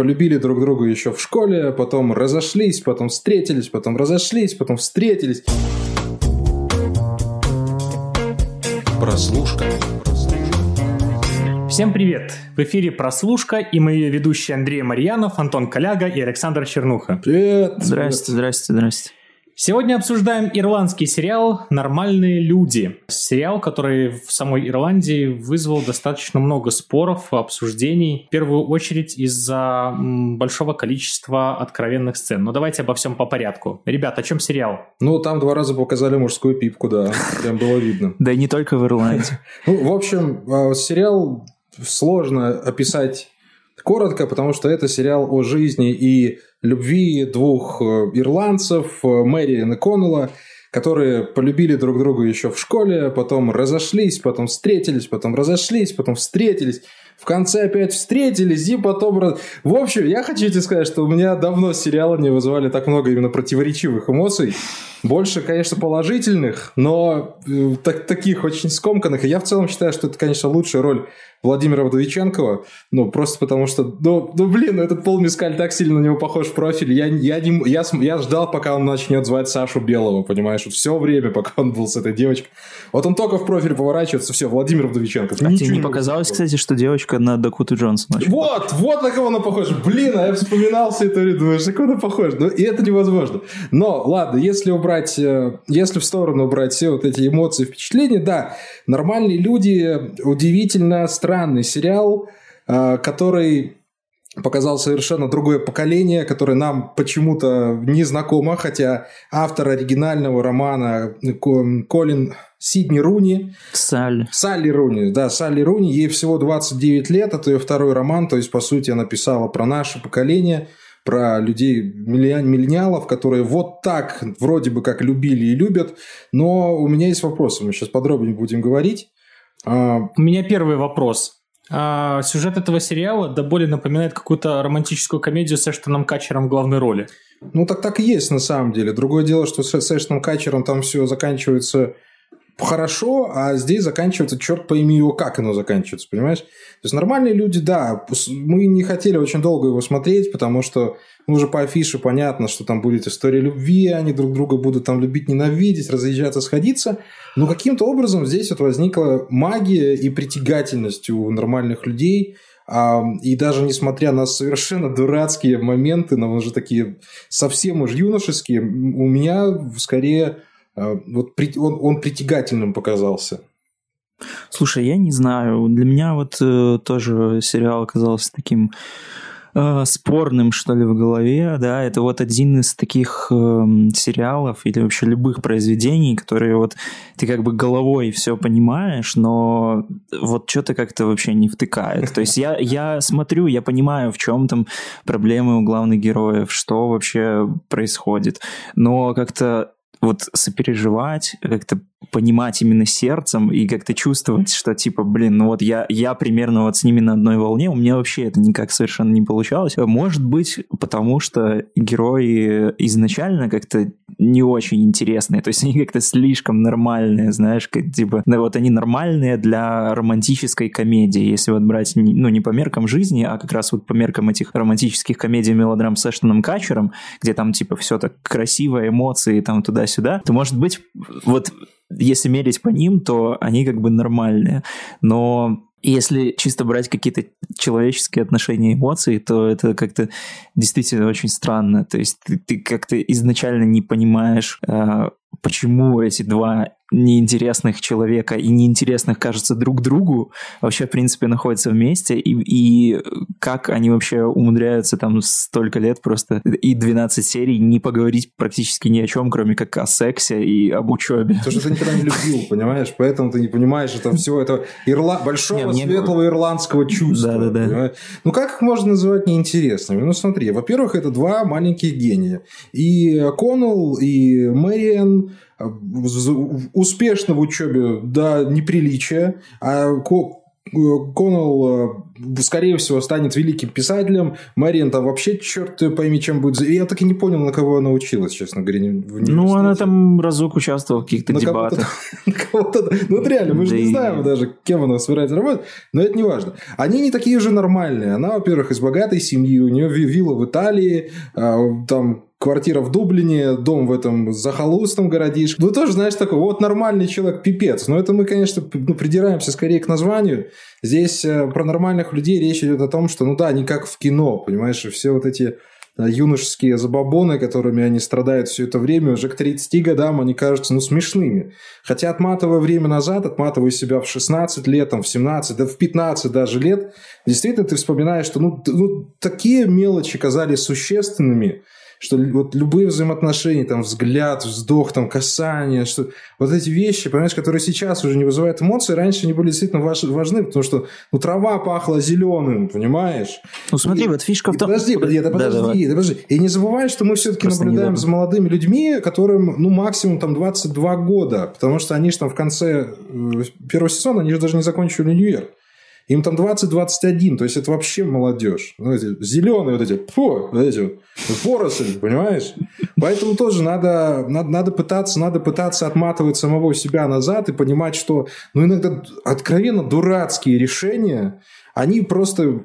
полюбили друг друга еще в школе, потом разошлись, потом встретились, потом разошлись, потом встретились. Прослушка. Всем привет! В эфире «Прослушка» и мои ведущие Андрей Марьянов, Антон Коляга и Александр Чернуха. Привет! Здрасте, здрасте, здрасте. Сегодня обсуждаем ирландский сериал «Нормальные люди». Сериал, который в самой Ирландии вызвал достаточно много споров, обсуждений. В первую очередь из-за большого количества откровенных сцен. Но давайте обо всем по порядку. Ребят, о чем сериал? Ну, там два раза показали мужскую пипку, да. Прям было видно. Да и не только в Ирландии. Ну, в общем, а, сериал сложно описать коротко, потому что это сериал о жизни и любви двух э, ирландцев, э, Мэриан и Коннелла, которые полюбили друг друга еще в школе, потом разошлись, потом встретились, потом разошлись, потом встретились, в конце опять встретились и потом... В общем, я хочу тебе сказать, что у меня давно сериалы не вызывали так много именно противоречивых эмоций. Больше, конечно, положительных, но э, так, таких очень скомканных. И я в целом считаю, что это, конечно, лучшая роль Владимира Вдовиченкова, ну, просто потому что, ну, ну блин, ну, этот Пол Мискаль так сильно на него похож в профиль, я, я, не, я, я ждал, пока он начнет звать Сашу Белого, понимаешь, вот все время, пока он был с этой девочкой. Вот он только в профиль поворачивается, все, Владимир Вдовиченков. А тебе не показалось, кстати, что девочка на Дакуту Джонсона? Вот, вот на кого она похожа. Блин, а я вспоминал все это, думаешь, на кого она похожа. Ну, и это невозможно. Но, ладно, если убрать, э, если в сторону убрать все вот эти эмоции, впечатления, да, нормальные люди удивительно странные странный сериал, э, который показал совершенно другое поколение, которое нам почему-то не знакомо, хотя автор оригинального романа Колин Сидни Руни. Салли. Салли Руни, да, Салли Руни. Ей всего 29 лет, это ее второй роман, то есть, по сути, она писала про наше поколение, про людей, миллениалов, которые вот так вроде бы как любили и любят. Но у меня есть вопросы, мы сейчас подробнее будем говорить. А, У меня первый вопрос. А, сюжет этого сериала до боли напоминает какую-то романтическую комедию с Эштоном Качером в главной роли. Ну, так так и есть на самом деле. Другое дело, что с Эштоном Качером там все заканчивается хорошо, а здесь заканчивается, черт пойми его, как оно заканчивается, понимаешь? То есть нормальные люди, да, мы не хотели очень долго его смотреть, потому что ну, уже по афише понятно, что там будет история любви, они друг друга будут там любить, ненавидеть, разъезжаться, сходиться, но каким-то образом здесь вот возникла магия и притягательность у нормальных людей, и даже несмотря на совершенно дурацкие моменты, но уже такие совсем уж юношеские, у меня скорее вот он, он притягательным показался. Слушай, я не знаю. Для меня вот э, тоже сериал оказался таким э, спорным, что ли, в голове, да, это вот один из таких э, сериалов или вообще любых произведений, которые вот ты как бы головой все понимаешь, но вот что-то как-то вообще не втыкает. То есть я, я смотрю, я понимаю, в чем там проблемы у главных героев, что вообще происходит, но как-то вот сопереживать, как-то понимать именно сердцем и как-то чувствовать, что типа, блин, ну вот я, я примерно вот с ними на одной волне, у меня вообще это никак совершенно не получалось. Может быть, потому что герои изначально как-то не очень интересные, то есть они как-то слишком нормальные, знаешь, как, типа, ну вот они нормальные для романтической комедии, если вот брать, ну не по меркам жизни, а как раз вот по меркам этих романтических комедий мелодрам с Эштоном Качером, где там типа все так красиво, эмоции там туда-сюда, то может быть вот если мерить по ним, то они как бы нормальные. Но если чисто брать какие-то человеческие отношения, эмоции, то это как-то действительно очень странно. То есть ты, ты как-то изначально не понимаешь, э, почему эти два неинтересных человека и неинтересных, кажется, друг другу вообще, в принципе, находятся вместе, и, и как они вообще умудряются там столько лет просто и 12 серий не поговорить практически ни о чем, кроме как о сексе и об учебе. Потому что ты никогда не любил, понимаешь? Поэтому ты не понимаешь это все, это ирла... большого не, светлого ирландского чувства. Да-да-да. Ну, как их можно называть неинтересными? Ну, смотри, во-первых, это два маленьких гения. И Коннелл, и Мэриан успешно в учебе до неприличия, а Коннелл, э, скорее всего, станет великим писателем. Мэриан там вообще, черт пойми, чем будет. Я так и не понял, на кого она училась, честно говоря. Ну, она там разок участвовала в каких-то дебатах. Кого-то, ну, реально, мы же не знаем даже, кем она собирается работать, но это не важно. Они не такие же нормальные. Она, во-первых, из богатой семьи, у нее вилла в Италии, а, там квартира в Дублине, дом в этом захолустном городишке. Ну, тоже, знаешь, такой, вот нормальный человек, пипец. Но это мы, конечно, ну, придираемся скорее к названию. Здесь э, про нормальных людей речь идет о том, что, ну да, не как в кино, понимаешь, все вот эти э, юношеские забабоны, которыми они страдают все это время, уже к 30 годам они кажутся, ну, смешными. Хотя, отматывая время назад, отматывая себя в 16 лет, там, в 17, да в 15 даже лет, действительно ты вспоминаешь, что, ну, ну такие мелочи казались существенными, что вот любые взаимоотношения, там, взгляд, вздох, там, касание, что вот эти вещи, понимаешь, которые сейчас уже не вызывают эмоций, раньше они были действительно важны, потому что, ну, трава пахла зеленым, понимаешь? Ну, смотри, и, вот фишка в том... Подожди, подожди, да, подожди, да, подожди. И не забывай, что мы все-таки Просто наблюдаем за молодыми людьми, которым, ну, максимум там 22 года, потому что они же там в конце э, первого сезона, они же даже не закончили универ. Им там 20-21, то есть это вообще молодежь. Ну, эти зеленые вот эти, фу, вот эти поросли, понимаешь? Поэтому тоже надо, надо, надо, пытаться, надо пытаться отматывать самого себя назад и понимать, что ну, иногда откровенно дурацкие решения, они просто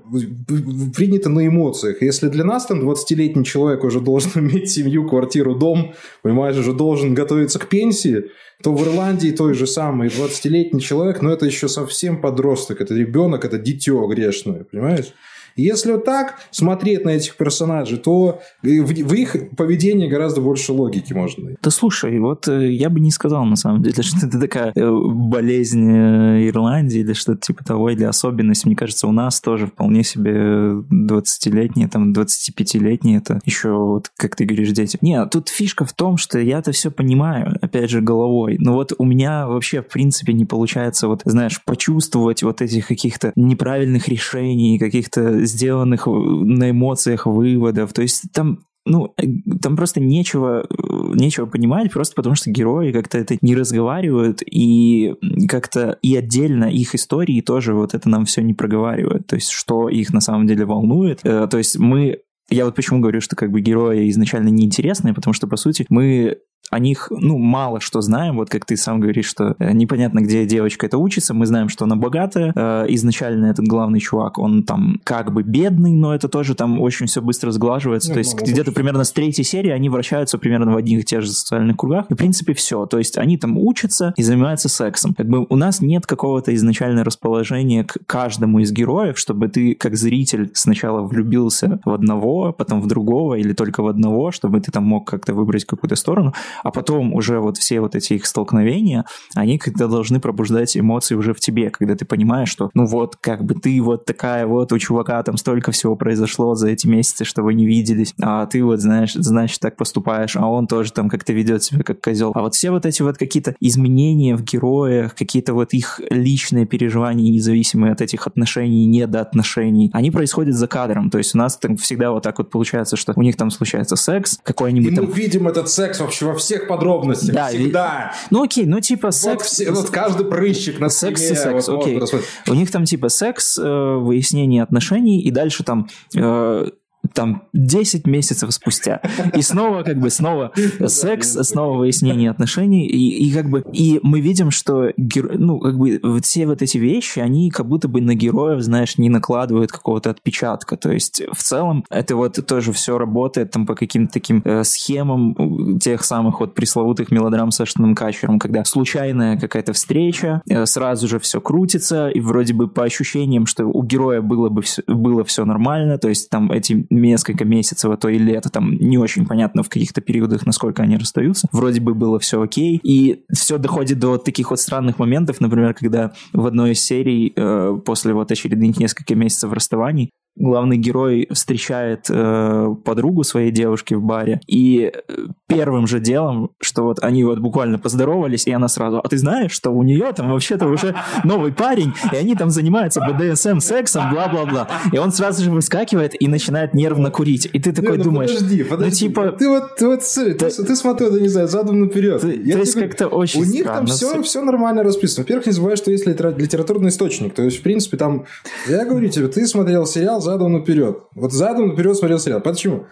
приняты на эмоциях. Если для нас там 20-летний человек уже должен иметь семью, квартиру, дом, понимаешь, уже должен готовиться к пенсии, то в Ирландии той же самый 20-летний человек, но это еще совсем подросток, это ребенок, это дитё грешное, понимаешь? Если вот так смотреть на этих персонажей, то в, в их поведении гораздо больше логики можно. Да слушай, вот э, я бы не сказал на самом деле, что это такая э, болезнь э, Ирландии или что-то типа того, или особенность. Мне кажется, у нас тоже вполне себе 20-летние, там 25-летние, это еще, вот, как ты говоришь, дети. Не, тут фишка в том, что я это все понимаю, опять же, головой. Но вот у меня вообще, в принципе, не получается, вот, знаешь, почувствовать вот этих каких-то неправильных решений, каких-то сделанных на эмоциях выводов. То есть там ну, э, там просто нечего, э, нечего понимать, просто потому что герои как-то это не разговаривают, и как-то и отдельно их истории тоже вот это нам все не проговаривают, то есть что их на самом деле волнует. Э, то есть мы я вот почему говорю, что как бы герои изначально неинтересные, потому что, по сути, мы о них, ну, мало что знаем, вот как ты сам говоришь, что э, непонятно, где девочка это учится, мы знаем, что она богатая, э, изначально этот главный чувак, он там как бы бедный, но это тоже там очень все быстро сглаживается, ну, то есть где-то примерно с третьей серии они вращаются примерно в одних и тех же социальных кругах, и в принципе все, то есть они там учатся и занимаются сексом. Как бы у нас нет какого-то изначально расположения к каждому из героев, чтобы ты как зритель сначала влюбился в одного, потом в другого или только в одного, чтобы ты там мог как-то выбрать какую-то сторону, а потом уже вот все вот эти их столкновения, они когда должны пробуждать эмоции уже в тебе, когда ты понимаешь, что ну вот, как бы ты вот такая вот, у чувака там столько всего произошло за эти месяцы, что вы не виделись, а ты вот, знаешь, значит, так поступаешь, а он тоже там как-то ведет себя как козел. А вот все вот эти вот какие-то изменения в героях, какие-то вот их личные переживания, независимые от этих отношений, недоотношений, они происходят за кадром. То есть у нас там всегда вот так вот получается, что у них там случается секс, какой-нибудь И там... мы видим этот секс вообще во всех подробностях. Да, всегда. Ну окей, ну типа секс... Вот, все, вот каждый прыщик на Секс и секс, вот, окей. Вот, у них там типа секс, э, выяснение отношений, и дальше там... Э, там 10 месяцев спустя. И снова как бы снова секс, снова выяснение отношений. И, и как бы и мы видим, что ну как бы вот все вот эти вещи, они как будто бы на героев, знаешь, не накладывают какого-то отпечатка. То есть в целом это вот тоже все работает там по каким-то таким э, схемам тех самых вот пресловутых мелодрам с Эштоном Качером, когда случайная какая-то встреча, э, сразу же все крутится, и вроде бы по ощущениям, что у героя было бы все, было все нормально, то есть там эти несколько месяцев, а то и лето, там не очень понятно в каких-то периодах, насколько они расстаются. Вроде бы было все окей, и все доходит до таких вот странных моментов, например, когда в одной из серий э, после вот очередных нескольких месяцев расставаний главный герой встречает э, подругу своей девушки в баре, и э, первым же делом, что вот они вот буквально поздоровались, и она сразу, а ты знаешь, что у нее там вообще-то уже новый парень, и они там занимаются БДСМ, сексом, бла-бла-бла. И он сразу же выскакивает и начинает нервно курить. И ты такой ну думаешь, подожди, подожди. ну типа... Ты вот, ты вот смотри, ты, ты смотри, это не знаю, задом наперед. Ты- Я то есть тебе как-то очень У них там все, все нормально расписано. Во-первых, не забывай, что есть литера- литературный источник. То есть, в принципе, там... Я говорю тебе, ты смотрел сериал задом наперед. Вот задом наперед смотрел сериал. Почему?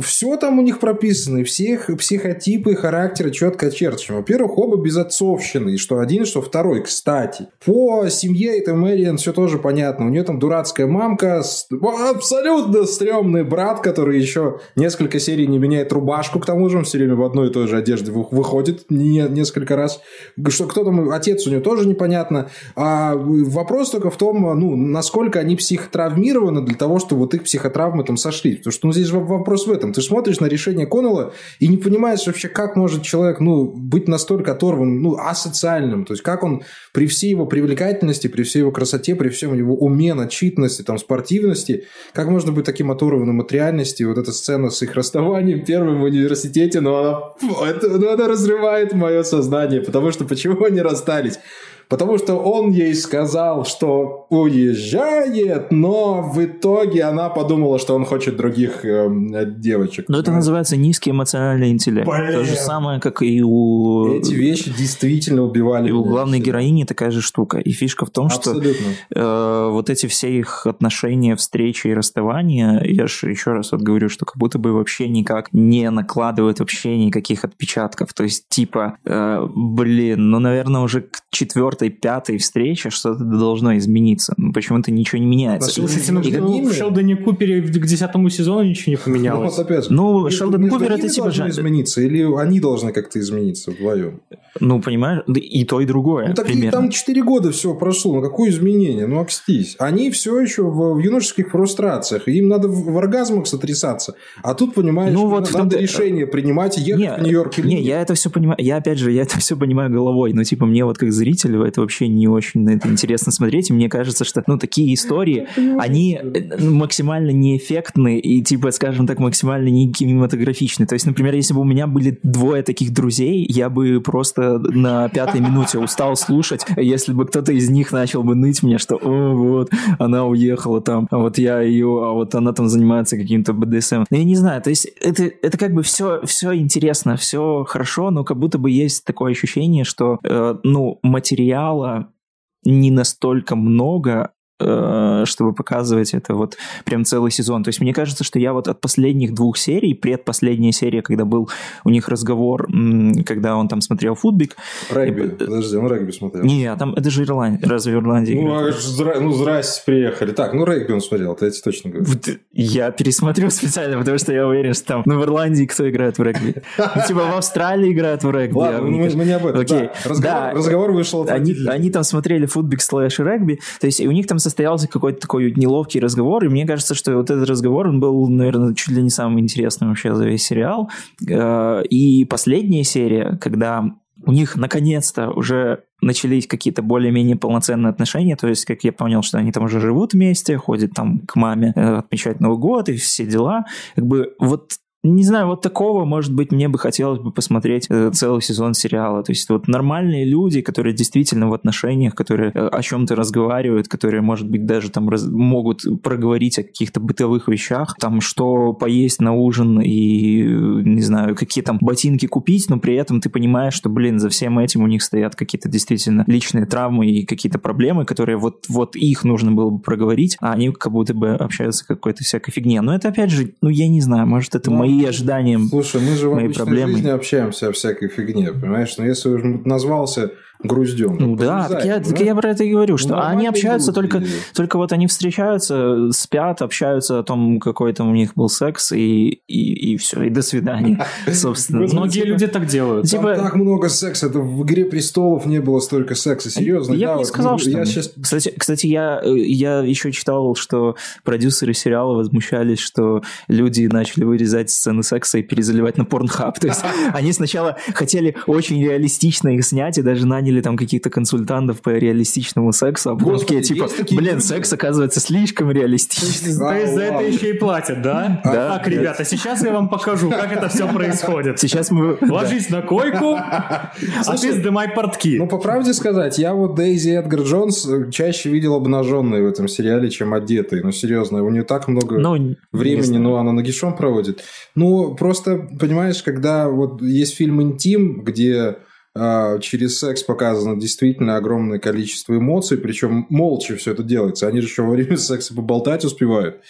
Все там у них прописано, и их психотипы и характеры четко очерчены. Во-первых, оба безотцовщины, что один, что второй, кстати. По семье этой Мэриан все тоже понятно. У нее там дурацкая мамка, абсолютно стрёмный брат, который еще несколько серий не меняет рубашку, к тому же он все время в одной и той же одежде вы- выходит не- несколько раз. Что кто там, отец у нее тоже непонятно. А вопрос только в том, ну, насколько они психотравмированы для того, чтобы вот их психотравмы там сошли. Потому что ну, здесь в- вопрос в этом. Ты смотришь на решение Коннелла и не понимаешь вообще, как может человек ну, быть настолько оторван, ну, асоциальным. То есть, как он при всей его привлекательности, при всей его красоте, при всем его уме, начитанности, там, спортивности, как можно быть таким оторванным от реальности? Вот эта сцена с их расставанием первым в университете, но она, фу, это, ну, она разрывает мое сознание, потому что почему они расстались? Потому что он ей сказал, что уезжает, но в итоге она подумала, что он хочет других эм, девочек. Но это называется низкий эмоциональный интеллект. Блин. То же самое, как и у... Эти вещи действительно убивали. И у главной героини такая же штука. И фишка в том, что Абсолютно. э, вот эти все их отношения, встречи и расставания, я же еще раз вот говорю, что как будто бы вообще никак не накладывают вообще никаких отпечатков. То есть, типа, э, блин, ну, наверное, уже к четвертой, пятой встрече что-то должно измениться. Ну, почему-то ничего не меняется. Слушай, Слушайте, ну И ними- в Шелдоне Купере к десятому сезону ничего не Ну, поменялось. вот опять же. Ну, Шелдон Купер это типа должно жан- измениться, или они должны как-то измениться вдвоем? Ну, понимаешь, и то, и другое. Ну, так и там 4 года все прошло, ну какое изменение? Ну, окстись. Они все еще в, в юношеских фрустрациях, им надо в, в оргазмах сотрясаться. А тут, понимаешь, Ну, ну, вот надо решение принимать и ехать Не, в Нью-Йорк или не, нет. я это все понимаю. Я опять же, я это все понимаю головой. Но типа мне вот как зрителю это вообще не очень на это интересно смотреть. И мне кажется, что ну такие истории, они э, максимально неэффектны и типа, скажем так, максимально не кинематографичны. То есть, например, если бы у меня были двое таких друзей, я бы просто на пятой минуте устал слушать, если бы кто-то из них начал бы ныть мне, что о, вот, она уехала там, а вот я ее, а вот она там занимается каким-то БДСМ. Ну, я не знаю, то есть это, это как бы все, все интересно, все хорошо, но как будто бы есть такое ощущение, что, э, ну, материала не настолько много, чтобы показывать это вот прям целый сезон. То есть мне кажется, что я вот от последних двух серий, предпоследняя серия, когда был у них разговор, когда он там смотрел футбик, Регби. и- Подожди, он регби смотрел. не, а там это же Ирландия, разве в Ирландии Ну, играют? а зра- ну, здрасте, приехали. Так, ну, регби он смотрел, это я тебе точно говорю. Вот я пересмотрю специально, потому что я уверен, что там, ну, в Ирландии кто играет в регби? Ну, типа в Австралии играют в регби. а Ладно, мне мы, кажется- мы не об этом. Окей. Да, разговор, Да. разговор вышел Они, они там смотрели футбик слэш регби, то есть у них там состоялся какой-то такой неловкий разговор, и мне кажется, что вот этот разговор, он был, наверное, чуть ли не самым интересным вообще за весь сериал. Э, И последняя серия, когда у них наконец-то уже начались какие-то более-менее полноценные отношения, то есть, как я понял, что они там уже живут вместе, ходят там к маме э, отмечать Новый год и все дела. Как бы вот не знаю, вот такого, может быть, мне бы хотелось бы посмотреть э, целый сезон сериала. То есть вот нормальные люди, которые действительно в отношениях, которые э, о чем-то разговаривают, которые, может быть, даже там раз- могут проговорить о каких-то бытовых вещах, там, что поесть на ужин и, не знаю, какие там ботинки купить, но при этом ты понимаешь, что, блин, за всем этим у них стоят какие-то действительно личные травмы и какие-то проблемы, которые вот, вот их нужно было бы проговорить, а они как будто бы общаются какой-то всякой фигне. Но это, опять же, ну, я не знаю, может, это Ну, мои ожидания. Слушай, мы же в обычной проблемы. жизни общаемся о всякой фигне, понимаешь? Но если уж назвался груздем, Ну да, так я, так я про это и говорю, что они нормальные общаются люди. только, только вот они встречаются, спят, общаются о том, какой там у них был секс, и, и, и все, и до свидания, собственно. Ну, Многие типа- люди так делают. Типа- так много секса. Это в «Игре престолов» не было столько секса. Серьезно. Я да, бы не сказал, ну, что... Кстати, я еще читал, что продюсеры сериала возмущались, что люди начали вырезать сцены секса и перезаливать на порнхаб. То есть они сначала хотели очень реалистично их снять и даже наняли наняли там каких-то консультантов по реалистичному сексу, а потом такие, типа, блин, люди. секс оказывается слишком реалистичным. То есть за это еще и платят, да? Да. Так, ребята, сейчас я вам покажу, как это все происходит. Сейчас мы... Ложись на койку, а ты сдымай портки. Ну, по правде сказать, я вот Дейзи Эдгар Джонс э, чаще видел обнаженной в этом сериале, чем одетой. Ну, серьезно, у нее так много Ну, времени, но она нагишом проводит. Ну, просто, понимаешь, когда вот есть фильм «Интим», где через секс показано действительно огромное количество эмоций, причем молча все это делается. Они же еще во время секса поболтать успевают.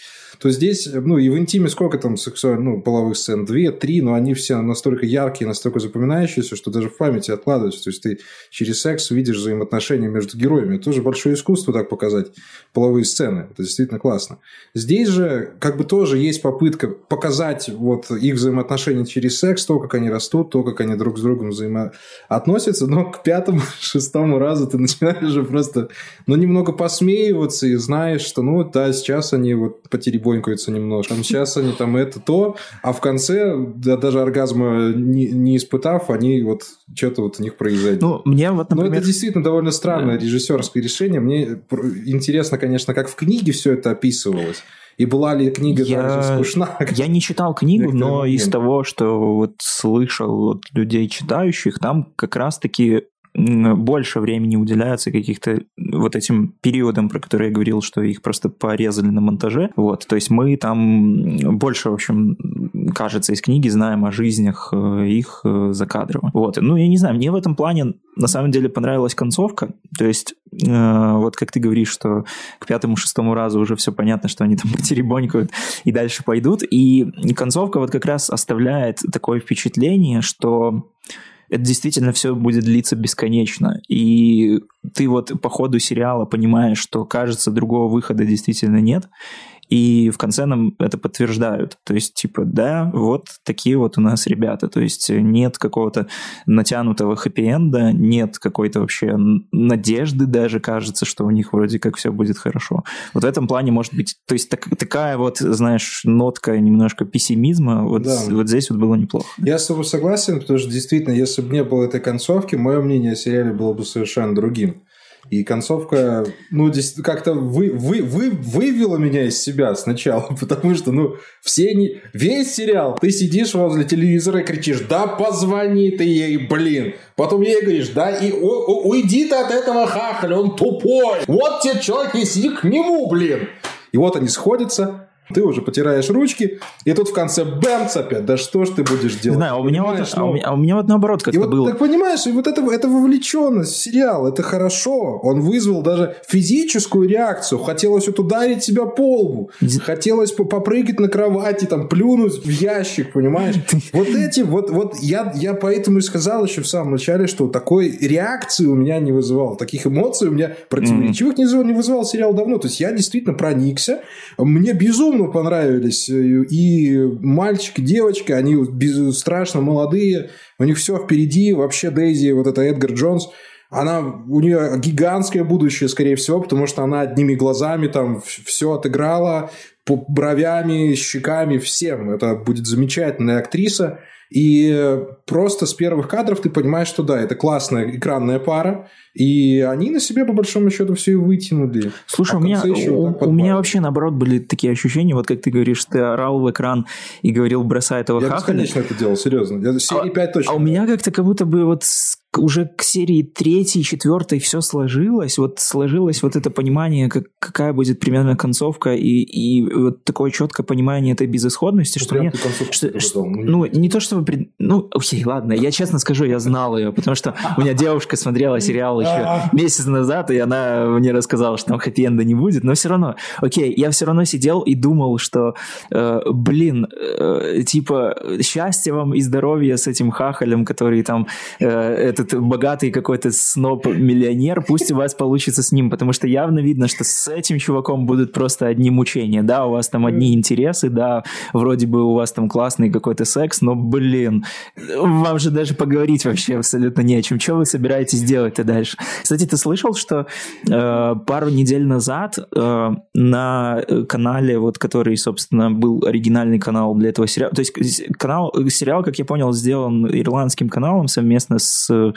То здесь, ну, и в интиме сколько там сексуальных, ну, половых сцен? Две, три, но они все настолько яркие, настолько запоминающиеся, что даже в памяти откладываются. То есть ты через секс видишь взаимоотношения между героями. Это тоже большое искусство так показать половые сцены. Это действительно классно. Здесь же как бы тоже есть попытка показать вот их взаимоотношения через секс, то, как они растут, то, как они друг с другом взаимоотносятся, но к пятому, шестому разу ты начинаешь уже просто, ну, немного посмеиваться и знаешь, что, ну, да, сейчас они вот потеребонькаются немножко, там сейчас они там это, то, а в конце, да, даже оргазма не, не испытав, они вот что-то вот у них произойдет. Ну, мне вот, Но например... это действительно довольно странное режиссерское решение. Мне интересно, конечно, как в книге все это описывалось. И была ли книга Я- скучна? Я не читал книгу, но из моменты. того, что вот слышал от людей читающих, там как раз-таки больше времени уделяется каких-то вот этим периодам, про которые я говорил, что их просто порезали на монтаже. Вот, то есть мы там больше, в общем, кажется, из книги знаем о жизнях э, их э, за кадрово. Вот, ну, я не знаю, мне в этом плане на самом деле понравилась концовка. То есть, э, вот как ты говоришь, что к пятому-шестому разу уже все понятно, что они там потеребонькают и дальше пойдут. И концовка вот как раз оставляет такое впечатление, что это действительно все будет длиться бесконечно. И ты вот по ходу сериала понимаешь, что, кажется, другого выхода действительно нет. И в конце нам это подтверждают. То есть, типа, да, вот такие вот у нас ребята. То есть нет какого-то натянутого хэппи-энда, нет какой-то вообще надежды даже, кажется, что у них вроде как все будет хорошо. Вот в этом плане может быть... То есть так- такая вот, знаешь, нотка немножко пессимизма, вот, Да. вот здесь вот было неплохо. Я с тобой согласен, потому что действительно, если бы не было этой концовки, мое мнение о сериале было бы совершенно другим. И концовка, ну, здесь как-то вы, вы, вы, вывела меня из себя сначала, потому что, ну, все не... Весь сериал, ты сидишь возле телевизора и кричишь, да позвони ты ей, блин. Потом ей говоришь, да и у- у- уйди ты от этого хахаля, он тупой. Вот тебе человек, и сиди к нему, блин. И вот они сходятся, ты уже потираешь ручки, и тут в конце бэмц опять, да что ж ты будешь Не делать? знаю, у меня, вот, а у ну, меня, а у меня вот наоборот как-то вот, было. так понимаешь, и вот это, это вовлеченность в сериал, это хорошо. Он вызвал даже физическую реакцию. Хотелось вот ударить себя по лбу. Хотелось по- попрыгать на кровати, там, плюнуть в ящик, понимаешь? Вот эти, вот, вот я, я поэтому и сказал еще в самом начале, что такой реакции у меня не вызывал. Таких эмоций у меня противоречивых не вызывал, не вызывал сериал давно. То есть я действительно проникся. Мне безумно понравились э, и мальчик, и девочка. Они без- страшно молодые. У них все впереди. Вообще Дейзи, вот это Эдгар Джонс, она, у нее гигантское будущее, скорее всего, потому что она одними глазами там все отыграла, по бровями, щеками, всем. Это будет замечательная актриса. И просто с первых кадров ты понимаешь, что да, это классная экранная пара, и они на себе, по большому счету, все и вытянули. Слушай, А у меня, у, у меня вообще наоборот были такие ощущения, вот как ты говоришь, ты орал в экран и говорил, бросай этого Я хахаля. бесконечно это делал, серьезно. Я серии 5 точно. А у меня как-то как будто бы вот уже к серии третьей, четвертой все сложилось, вот сложилось вот это понимание, как, какая будет примерно концовка, и, и вот такое четкое понимание этой безысходности, Ну, что мне... что- что- Ну, ну, не то чтобы... пред- Ну, окей, ладно, я честно скажу, я знал ее, потому что у меня девушка смотрела сериал еще месяц назад, и она мне рассказала, что там хэппи-энда не будет, но все равно, окей, я все равно сидел и думал, что, э, блин, э, типа, счастья вам и здоровья с этим хахалем, который там, э, этот богатый какой-то сноб-миллионер, пусть у вас получится с ним, потому что явно видно, что с этим чуваком будут просто одни мучения, да, у вас там одни интересы, да, вроде бы у вас там классный какой-то секс, но, блин, вам же даже поговорить вообще абсолютно не о чем. Что вы собираетесь делать-то дальше? Кстати, ты слышал, что э, пару недель назад э, на э, канале, вот который, собственно, был оригинальный канал для этого сериала, то есть с- канал, сериал, как я понял, сделан ирландским каналом совместно с э,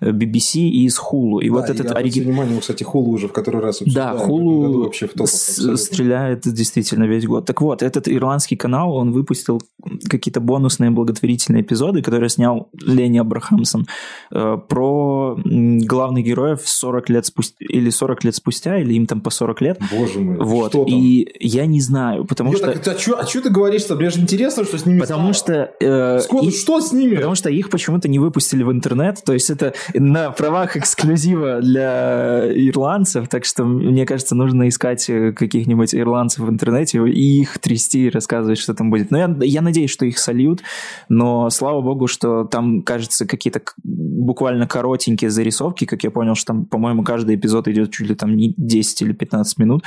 BBC и из Hulu. И да, вот этот оригинал... внимание, кстати, Hulu уже в который раз Да, Hulu вообще в топах, стреляет действительно весь год. Так вот, этот ирландский канал, он выпустил какие-то бонусные благотворительные эпизоды, которые снял Ленни Абрахамсон э, про главных героев 40 лет спустя, или 40 лет спустя, или им там по 40 лет. Боже мой, вот. что там? И я не знаю, потому Нет, что... Так, а, что, а что ты говоришь-то? Мне же интересно, что с ними Потому стало. что... Э, Скотт, и... Что с ними? Потому что их почему-то не выпустили в интернет, то есть это на правах эксклюзива для ирландцев, так что, мне кажется, нужно искать э, каких-нибудь ирландцев в интернете и их трясти и рассказывать, что там будет. Но я, я надеюсь, что их сольют, но слава богу, что там, кажется, какие-то буквально коротенькие зарисовки, как я понял, что там, по-моему, каждый эпизод идет чуть ли там не 10 или 15 минут,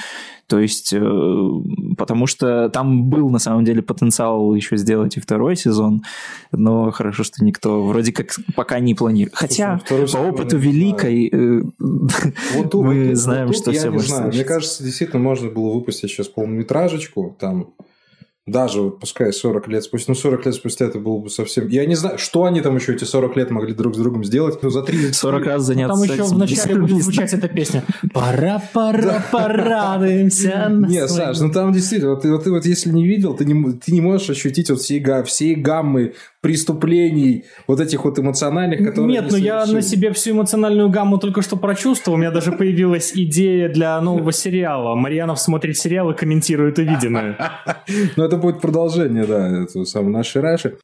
то есть, э, потому что там был на самом деле потенциал еще сделать и второй сезон, но хорошо, что никто вроде как пока не планирует. Хотя Слушай, по опыту великой э, вот тут, мы вот, знаем, вот что все знаю. Мне кажется, действительно можно было выпустить сейчас полнометражечку, там даже вот пускай 40 лет спустя, ну 40 лет спустя это было бы совсем... Я не знаю, что они там еще эти 40 лет могли друг с другом сделать, ну за 30... 40 раз заняться Там еще вначале будет звучать эта песня. Пора-пора, порадуемся. Не, Саш, ну там действительно, вот, вот, вот если не видел, ты не, ты не можешь ощутить вот всей, всей гаммы преступлений, вот этих вот эмоциональных, которые... Нет, ну я на себе всю эмоциональную гамму только что прочувствовал. У меня даже появилась идея для нового сериала. Марьянов смотрит сериал и комментирует увиденное. Ну, это будет продолжение, да, этого самого нашей Раши.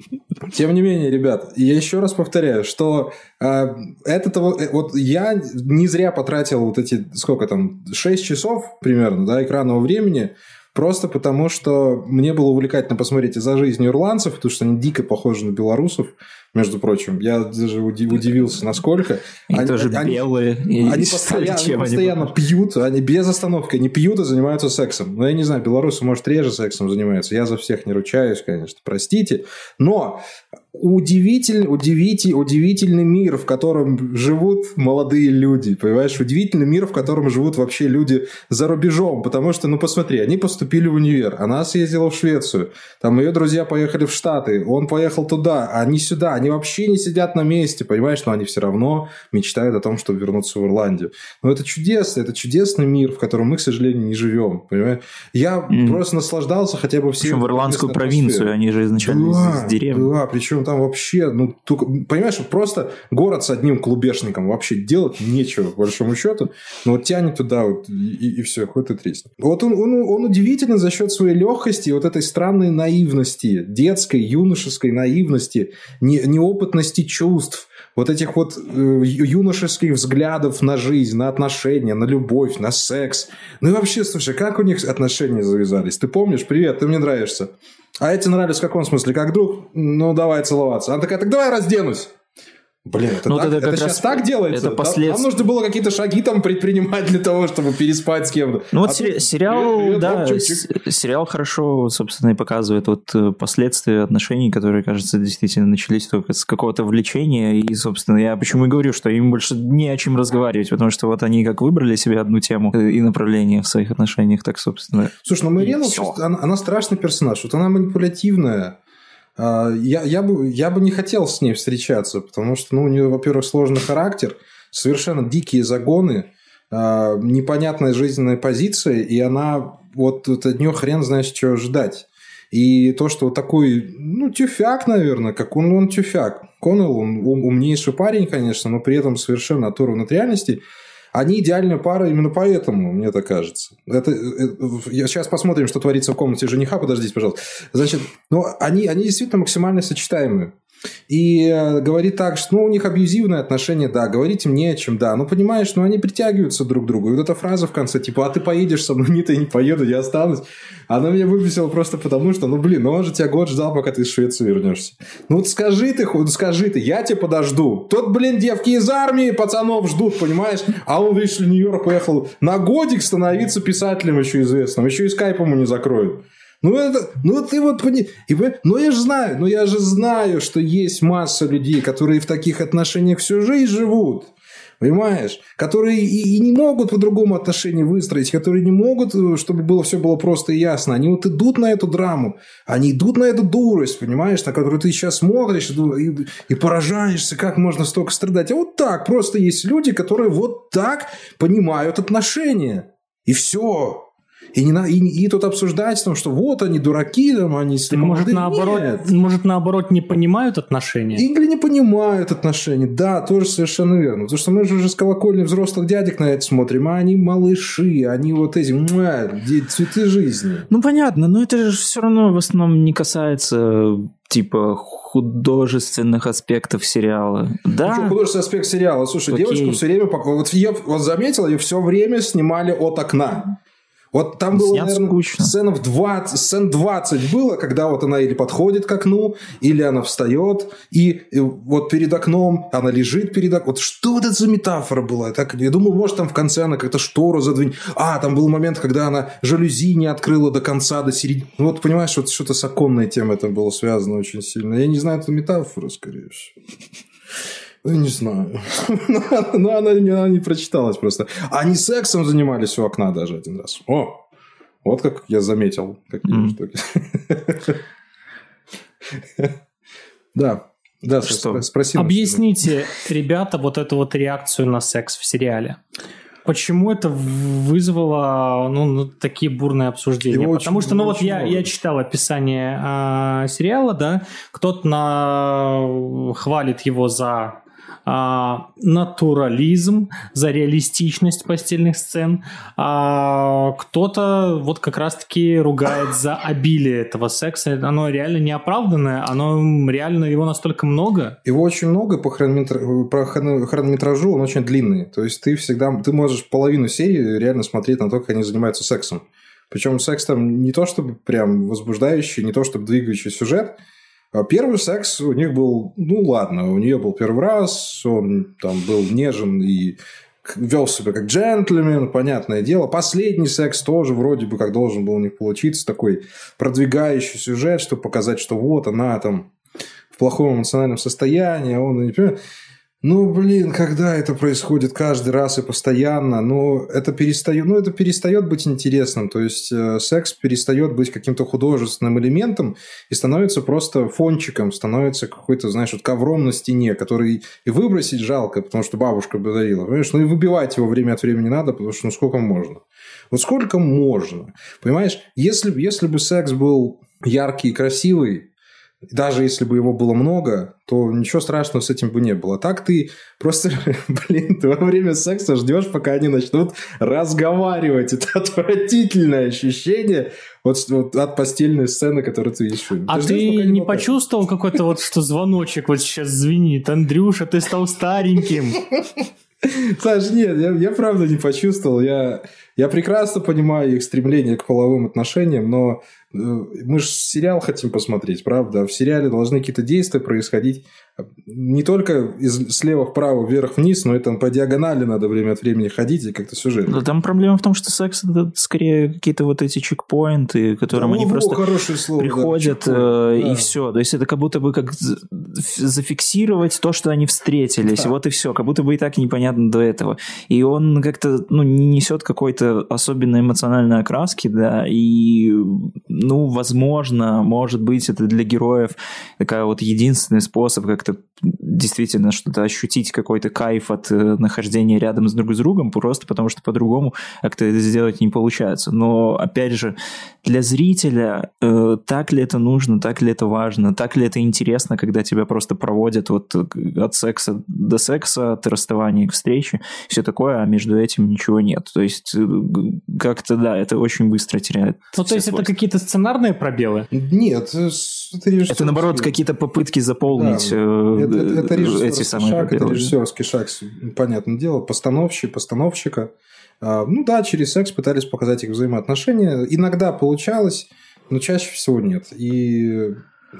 Тем не менее, ребят, я еще раз повторяю, что э, это того, э, вот я не зря потратил вот эти, сколько там, 6 часов примерно, да, экранного времени Просто потому, что мне было увлекательно посмотреть за жизнью ирландцев, потому что они дико похожи на белорусов, между прочим. Я даже удивился, насколько. Они, они тоже они, белые. Они, они постоянно, они постоянно пьют, они без остановки, они пьют и занимаются сексом. Но я не знаю, белорусы, может, реже сексом занимаются. Я за всех не ручаюсь, конечно, простите. Но удивительный, удивительный, удивительный мир, в котором живут молодые люди, понимаешь? Удивительный мир, в котором живут вообще люди за рубежом, потому что, ну, посмотри, они поступили в универ, она съездила в Швецию, там ее друзья поехали в Штаты, он поехал туда, они сюда, они вообще не сидят на месте, понимаешь? Но они все равно мечтают о том, чтобы вернуться в Ирландию. Но это чудесно, это чудесный мир, в котором мы, к сожалению, не живем, понимаешь? Я mm. просто наслаждался хотя бы всем... Причем в ирландскую провинцию, они же изначально да, из деревни. Да, причем там вообще, ну, только, понимаешь, просто город с одним клубешником, вообще делать нечего, по большому счету, но вот тянет туда вот, и, и все, хоть и треснет. Вот он, он, он удивительно за счет своей легкости, вот этой странной наивности, детской, юношеской наивности, не, неопытности чувств, вот этих вот э, юношеских взглядов на жизнь, на отношения, на любовь, на секс. Ну и вообще, слушай, как у них отношения завязались? Ты помнишь? Привет, ты мне нравишься. А эти нравились в каком смысле? Как друг? Ну, давай целоваться. Она такая, так давай разденусь. Блин, это, ну, так, это, это сейчас так делается? Это послед... Нам нужно было какие-то шаги там предпринимать для того, чтобы переспать с кем-то. Ну вот а сери- сериал, привет, да, оп, сериал хорошо, собственно, и показывает вот э, последствия отношений, которые, кажется, действительно начались только с какого-то влечения. И, собственно, я почему и говорю, что им больше не о чем разговаривать, потому что вот они как выбрали себе одну тему э, и направление в своих отношениях, так, собственно. Слушай, ну Марина, она, она страшный персонаж, вот она манипулятивная я, я, бы, я бы не хотел с ней встречаться, потому что ну, у нее, во-первых, сложный характер, совершенно дикие загоны, а, непонятная жизненная позиция, и она вот от нее хрен знает, чего ждать. И то, что вот такой, ну, тюфяк, наверное, как он, он тюфяк. Коннелл, он умнейший парень, конечно, но при этом совершенно оторван от реальности. Они идеальная пара именно поэтому, мне так кажется. Это, это, сейчас посмотрим, что творится в комнате жениха. Подождите, пожалуйста. Значит, ну, они, они действительно максимально сочетаемые. И э, говорит так, что ну, у них абьюзивные отношения, да, говорить им не о чем, да. Ну, понимаешь, ну, они притягиваются друг к другу. И вот эта фраза в конце, типа, а ты поедешь со мной? Нет, я не поеду, я останусь. Она меня выбесила просто потому, что, ну, блин, ну, он же тебя год ждал, пока ты из Швеции вернешься. Ну, вот скажи ты, ну, скажи ты, я тебя подожду. Тот, блин, девки из армии пацанов ждут, понимаешь? А он, видишь ли, Нью-Йорк поехал на годик становиться писателем еще известным. Еще и скайп ему не закроют. Ну, это, ну ты вот и, ну я же знаю, ну я же знаю, что есть масса людей, которые в таких отношениях всю жизнь живут. Понимаешь? Которые и, и не могут по-другому отношения выстроить, которые не могут, э, чтобы было все было просто и ясно. Они вот идут на эту драму, они идут на эту дурость, понимаешь, на которую ты сейчас смотришь и, и поражаешься, как можно столько страдать. А вот так просто есть люди, которые вот так понимают отношения. И все. И, не на, и, и тут обсуждать, там, что вот они дураки, там, они так может, наоборот, Нет. может, наоборот, не понимают отношения? Или не понимают отношения. Да, тоже совершенно верно. Потому что мы же уже с колокольни взрослых дядек на это смотрим, а они малыши, они вот эти муа, цветы жизни. Ну, понятно, но это же все равно в основном не касается типа художественных аспектов сериала. Да. Ну, художественный аспект сериала. Слушай, Окей. девочку все время... Вот я вот заметил, ее все время снимали от окна. Вот там было, Снят наверное, скучно. сценов 20, сцен 20 было, когда вот она или подходит к окну, или она встает, и, и вот перед окном, она лежит перед окном. Вот что вот это за метафора была? Так, я думал, может, там в конце она как-то штору задвинет. А, там был момент, когда она жалюзи не открыла до конца, до середины. Ну, вот, понимаешь, вот что-то с оконной темой там было связано очень сильно. Я не знаю, это метафора, скорее всего. Ну, не знаю. Но она, она не прочиталась просто. Они сексом занимались у окна даже один раз. О, вот как я заметил. Какие mm. штуки. Да. Да, что? спроси. Объясните, ребята, вот эту вот реакцию на секс в сериале. Почему это вызвало ну, ну такие бурные обсуждения? Его Потому очень, что, ну вот я, я читал описание э, сериала, да, кто-то на... хвалит его за а, натурализм, за реалистичность постельных сцен, а кто-то вот как раз-таки ругает за обилие этого секса. Оно реально неоправданное, оно реально его настолько много. Его очень много по, хронометр... по хронометражу, он очень длинный. То есть ты всегда, ты можешь половину серии реально смотреть на то, как они занимаются сексом. Причем секс там не то чтобы прям возбуждающий, не то чтобы двигающий сюжет, первый секс у них был, ну ладно, у нее был первый раз, он там был нежен и вел себя как джентльмен, понятное дело. Последний секс тоже вроде бы как должен был у них получиться, такой продвигающий сюжет, чтобы показать, что вот она там в плохом эмоциональном состоянии, а он не понимает. Ну, блин, когда это происходит каждый раз и постоянно, ну, это перестает, ну, это перестает быть интересным. То есть, э, секс перестает быть каким-то художественным элементом и становится просто фончиком, становится какой-то, знаешь, вот ковром на стене, который и выбросить жалко, потому что бабушка подарила, понимаешь? Ну, и выбивать его время от времени надо, потому что ну сколько можно. Вот сколько можно, понимаешь? Если, если бы секс был яркий и красивый, даже если бы его было много, то ничего страшного с этим бы не было. Так ты просто, блин, ты во время секса ждешь, пока они начнут разговаривать. Это отвратительное ощущение вот, вот от постельной сцены, которую ты видишь. А ты, ты не почувствовал какой-то вот, что звоночек вот сейчас звенит? Андрюша, ты стал стареньким. Саш, нет, я, я правда не почувствовал. Я, я прекрасно понимаю их стремление к половым отношениям, но мы же сериал хотим посмотреть, правда? В сериале должны какие-то действия происходить не только из слева вправо, вверх-вниз, но и там по диагонали надо время от времени ходить и как-то сюжет. Да, там проблема в том, что секс это скорее какие-то вот эти чекпоинты, которым да, они о, просто слово, приходят да, э, и да. все. То есть это как будто бы как зафиксировать то, что они встретились, да. вот и все. Как будто бы и так непонятно до этого. И он как-то ну, не несет какой-то особенной эмоциональной окраски, да, и ну, возможно, может быть, это для героев такая вот единственный способ как как-то действительно что-то ощутить какой-то кайф от э, нахождения рядом с друг с другом, просто потому что по-другому как-то это сделать не получается. Но, опять же, для зрителя э, так ли это нужно, так ли это важно, так ли это интересно, когда тебя просто проводят вот от секса до секса, от расставания к встрече, все такое, а между этим ничего нет. То есть э, как-то, да, это очень быстро теряет Ну, то есть это какие-то сценарные пробелы? Нет, это, это наоборот, какие-то попытки заполнить да это, это, это эти самые шаг, это режиссерский шаг, понятное дело, постановщик, постановщика. А, ну да, через секс пытались показать их взаимоотношения. Иногда получалось, но чаще всего нет. И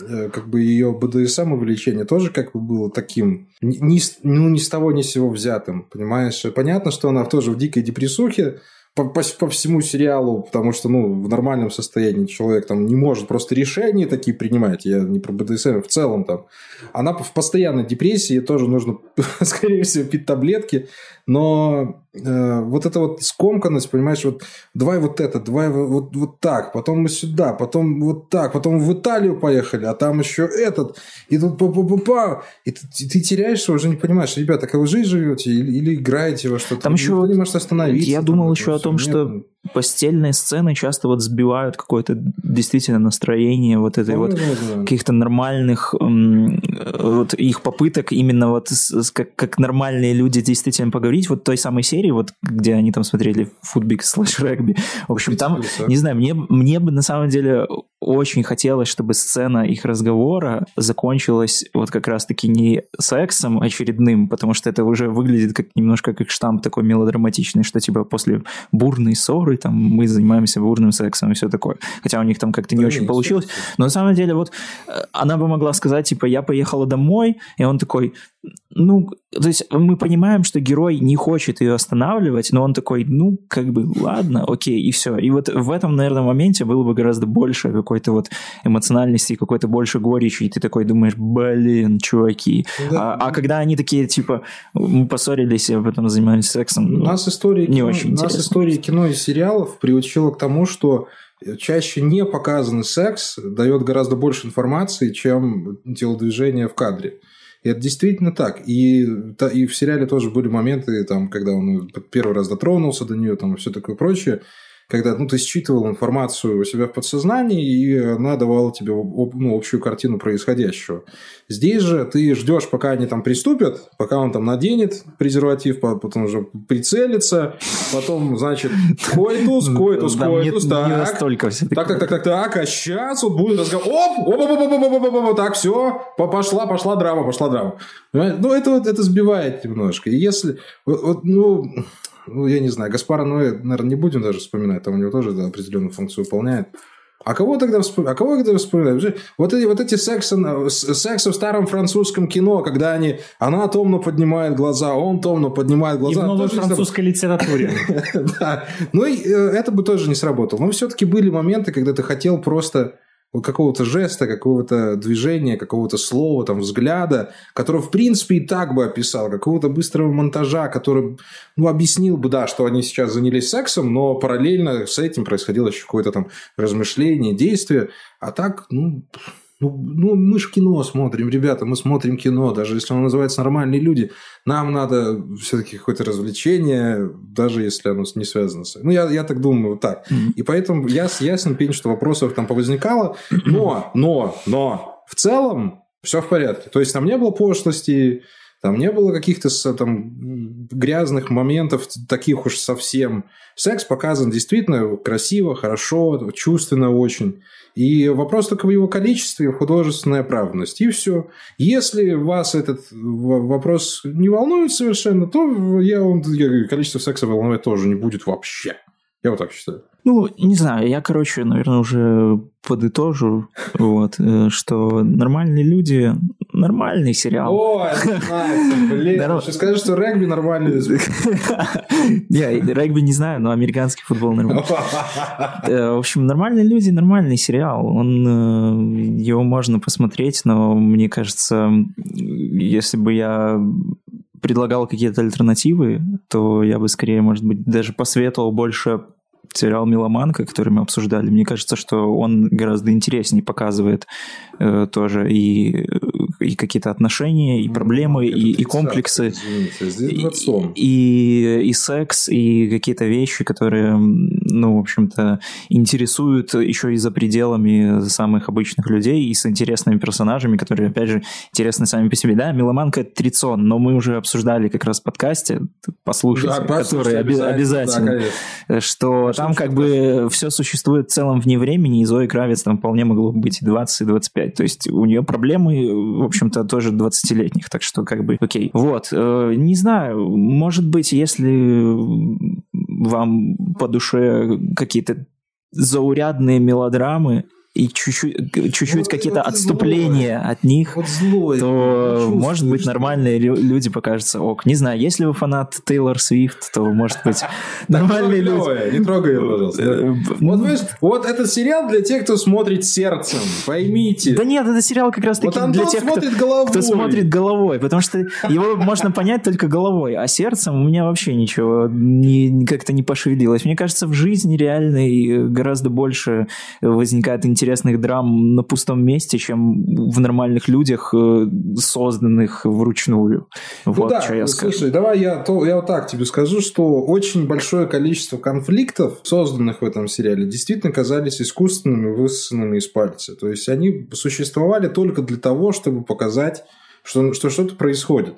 э, как бы ее БДСМ увлечение тоже как бы было таким, ни, ну, ни с того ни с сего взятым, понимаешь? Понятно, что она тоже в дикой депрессухе, по, по, по всему сериалу, потому что, ну, в нормальном состоянии человек там не может просто решения такие принимать, я не про БДСМ, в целом там. Она в постоянной депрессии, тоже нужно, скорее всего, пить таблетки, но э, вот эта вот скомканность, понимаешь, вот давай вот это, давай вот, вот так, потом мы сюда, потом вот так, потом в Италию поехали, а там еще этот, и тут па па па па и ты, ты теряешься, уже не понимаешь, ребята, как вы жизнь живете или, или играете во что-то, там еще не можешь остановиться. Я там, думал еще о том, нет, что постельные сцены часто вот сбивают какое-то действительно настроение вот этой вот каких-то нормальных вот их попыток именно вот как, как нормальные люди действительно поговорить. Вот той самой серии вот где они там смотрели футбик слэш регби. В общем там не знаю мне мне бы на самом деле очень хотелось чтобы сцена их разговора закончилась вот как раз таки не сексом очередным потому что это уже выглядит как немножко как штамп такой мелодраматичный что типа после бурной ссоры там мы занимаемся бурным сексом и все такое. Хотя у них там как-то не да очень не, получилось. Но на самом деле вот э, она бы могла сказать, типа, я поехала домой, и он такой, ну, то есть мы понимаем, что герой не хочет ее останавливать, но он такой, ну, как бы, ладно, окей, и все. И вот в этом, наверное, моменте было бы гораздо больше какой-то вот эмоциональности, какой-то больше горечи, и ты такой думаешь, блин, чуваки. Да. А, а когда они такие, типа, мы поссорились, а потом занимались сексом, ну, нас история не кино, очень Нас история кино и сериалов приучила к тому, что чаще не показанный секс дает гораздо больше информации, чем телодвижение в кадре. И это действительно так. И, и в сериале тоже были моменты, там, когда он первый раз дотронулся до нее, там, и все такое прочее когда ну, ты считывал информацию у себя в подсознании, и она давала тебе ну, общую картину происходящего. Здесь же ты ждешь, пока они там приступят, пока он там наденет презерватив, потом уже прицелится, потом, значит, койтус, койтус, койтус, так. Не настолько все так, так, так, так, так, а сейчас вот будет разговор. Оп, оп, оп, оп, оп, оп, оп, оп, так, все, пошла, пошла драма, пошла драма. Ну, это вот это сбивает немножко. И если, вот, ну, ну, я не знаю, Гаспара Ноэ, наверное, не будем даже вспоминать, там у него тоже да, определенную функцию выполняет. А кого тогда вспоминать? А кого тогда вспоминать? Вот эти, вот эти сексы, сексы в старом французском кино, когда они, она томно поднимает глаза, он томно поднимает глаза. И в новой французской литературе. Да. Ну, э, это бы тоже не сработало. Но все-таки были моменты, когда ты хотел просто какого-то жеста, какого-то движения, какого-то слова, там, взгляда, который, в принципе, и так бы описал, какого-то быстрого монтажа, который, ну, объяснил бы, да, что они сейчас занялись сексом, но параллельно с этим происходило еще какое-то там размышление, действие. А так, ну, ну, ну, мы же кино смотрим, ребята, мы смотрим кино, даже если оно называется «Нормальные люди», нам надо все-таки какое-то развлечение, даже если оно не связано с... Ну, я, я так думаю, вот так. Mm-hmm. И поэтому я ясен пень, что вопросов там повозникало, но, но, но в целом все в порядке. То есть, там не было пошлости, там не было каких-то там грязных моментов, таких уж совсем. Секс показан действительно красиво, хорошо, чувственно очень. И вопрос только в его количестве, в художественной оправданности. И все. Если вас этот вопрос не волнует совершенно, то я вам количество секса волновать тоже не будет вообще. Я вот так считаю. Ну, не знаю, я, короче, наверное, уже подытожу, вот, э, что нормальные люди, нормальный сериал. О, блин. Сейчас скажешь, что регби нормальный. Я регби не знаю, но американский футбол нормальный. Э, в общем, нормальные люди, нормальный сериал. Он, э, его можно посмотреть, но мне кажется, если бы я предлагал какие-то альтернативы, то я бы скорее, может быть, даже посоветовал больше сериал «Меломанка», который мы обсуждали, мне кажется, что он гораздо интереснее показывает э, тоже и, и какие-то отношения, и ну, проблемы, и, и комплексы, и, и, и секс, и какие-то вещи, которые, ну, в общем-то, интересуют еще и за пределами самых обычных людей, и с интересными персонажами, которые, опять же, интересны сами по себе. Да, «Меломанка» — это трицон, но мы уже обсуждали как раз в подкасте, послушайте, да, который обязательно, обязательно. Да, что там как бы все существует в целом вне времени, и Зои Кравец там вполне могло быть и 20, и 25. То есть у нее проблемы, в общем-то, тоже 20-летних, так что как бы окей. Вот, э, не знаю, может быть, если вам по душе какие-то заурядные мелодрамы, и чуть-чуть, чуть-чуть какие-то вот отступления от них, Вот злой. то, Ну, может быть, нормальные лю- люди покажутся ок. Не знаю, если вы фанат Тейлор Свифт, то, может быть, нормальные люди... Не трогай ее, пожалуйста. Э, Вот, вот этот сериал для тех, кто смотрит сердцем. Поймите. Да нет, это сериал как раз Вот таки Антон для тех, кто, смотрит головой. потому что его можно понять только головой, а сердцем у меня вообще ничего как-то не пошевелилось. Мне кажется, в жизни реальной гораздо больше возникает интересных драм на пустом месте, чем в нормальных людях, э, созданных вручную. Ну Вот да, что я скажу. слушай, давай я, то, я вот так тебе скажу, что очень большое количество конфликтов, созданных в этом сериале, действительно казались искусственными, высосанными из пальца. То есть они существовали только для того, чтобы показать, что, что что-то происходит.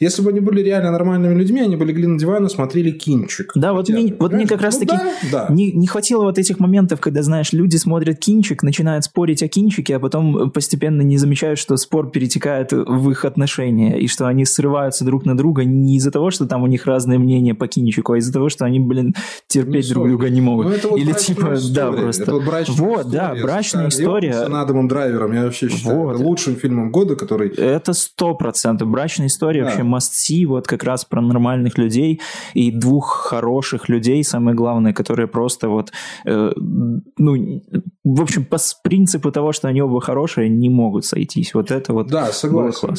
Если бы они были реально нормальными людьми, они бы легли на диван и смотрели кинчик. Да, вот мне- вот мне как Ну таки да, да. Не, не хватило вот этих моментов, когда, знаешь, люди смотрят кинчик, начинают спорить о кинчике, а потом постепенно не замечают, что спор перетекает в их отношения, и что они срываются друг на друга не из-за того, что там у них разные мнения по кинчику, а из-за того, что они, блин, терпеть Ну, друг друга не могут. Ну, это вот Или брачная типа, история. да, просто. Это вот брачная вот, да, история брачная с Скарлетт история. С Адамом Драйвером. Я вообще считаю Вот. это лучшим фильмом года, который... Это сто процентов. Брачная история Да. вообще must see, вот как раз про нормальных людей и двух хороших людей, самое главное, которые просто вот, э, ну, в общем, по принципу того, что они оба хорошие, не могут сойтись. Вот это вот Да, согласен.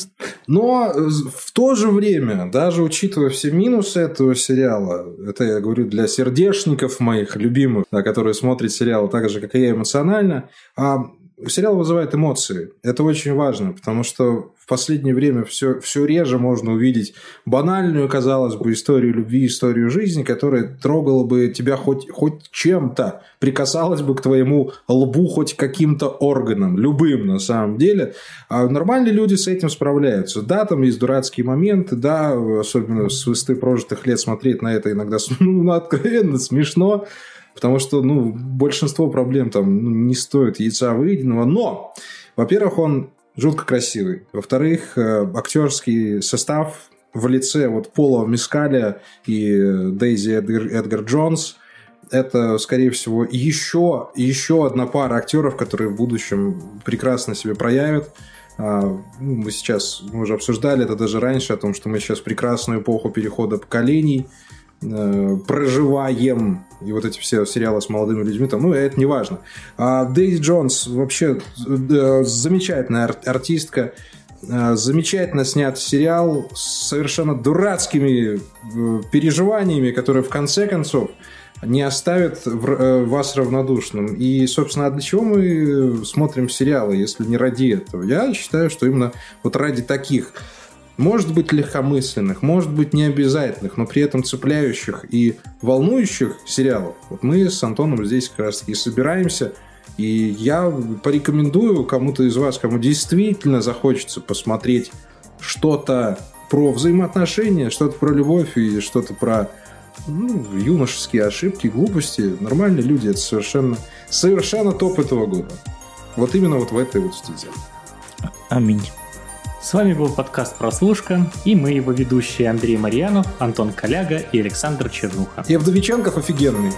Но э, в то же время, даже учитывая все минусы этого сериала, это я говорю для сердечников моих любимых, да, которые смотрят сериал так же, как и я, эмоционально, а сериал вызывает эмоции. Это очень важно, потому что в последнее время все, все реже можно увидеть банальную, казалось бы, историю любви, историю жизни, которая трогала бы тебя хоть, хоть чем-то, прикасалась бы к твоему лбу хоть каким-то органом, любым на самом деле. А нормальные люди с этим справляются. Да, там есть дурацкие моменты, да, особенно с высоты прожитых лет смотреть на это иногда ну, откровенно смешно, потому что ну, большинство проблем там ну, не стоит яйца выеденного. Но, во-первых, он жутко красивый. Во-вторых, э, актерский состав в лице вот Пола Мискаля и э, Дейзи Эдгар, Эдгар Джонс это, скорее всего, еще, еще одна пара актеров, которые в будущем прекрасно себя проявят. А, ну, Мы сейчас мы уже обсуждали это даже раньше, о том, что мы сейчас прекрасную эпоху перехода поколений э, проживаем, и вот эти все сериалы с молодыми людьми, там, ну, это не важно. А Дейзи Джонс вообще э, замечательная ар- артистка, э, замечательно снят сериал с совершенно дурацкими э, переживаниями, которые в конце концов не оставят в- э, вас равнодушным. И, собственно, а для чего мы смотрим сериалы, если не ради этого? Я считаю, что именно вот ради таких может быть легкомысленных, может быть необязательных, но при этом цепляющих и волнующих сериалов. Вот мы с Антоном здесь как раз таки собираемся, и я порекомендую кому-то из вас, кому действительно захочется посмотреть что-то про взаимоотношения, что-то про любовь и что-то про ну, юношеские ошибки, глупости. Нормальные люди, это совершенно, совершенно топ этого года. Вот именно вот в этой вот стезе. Аминь. С вами был подкаст «Прослушка» и мы его ведущие Андрей Марьянов, Антон Коляга и Александр Чернуха. И Вдовиченков офигенный.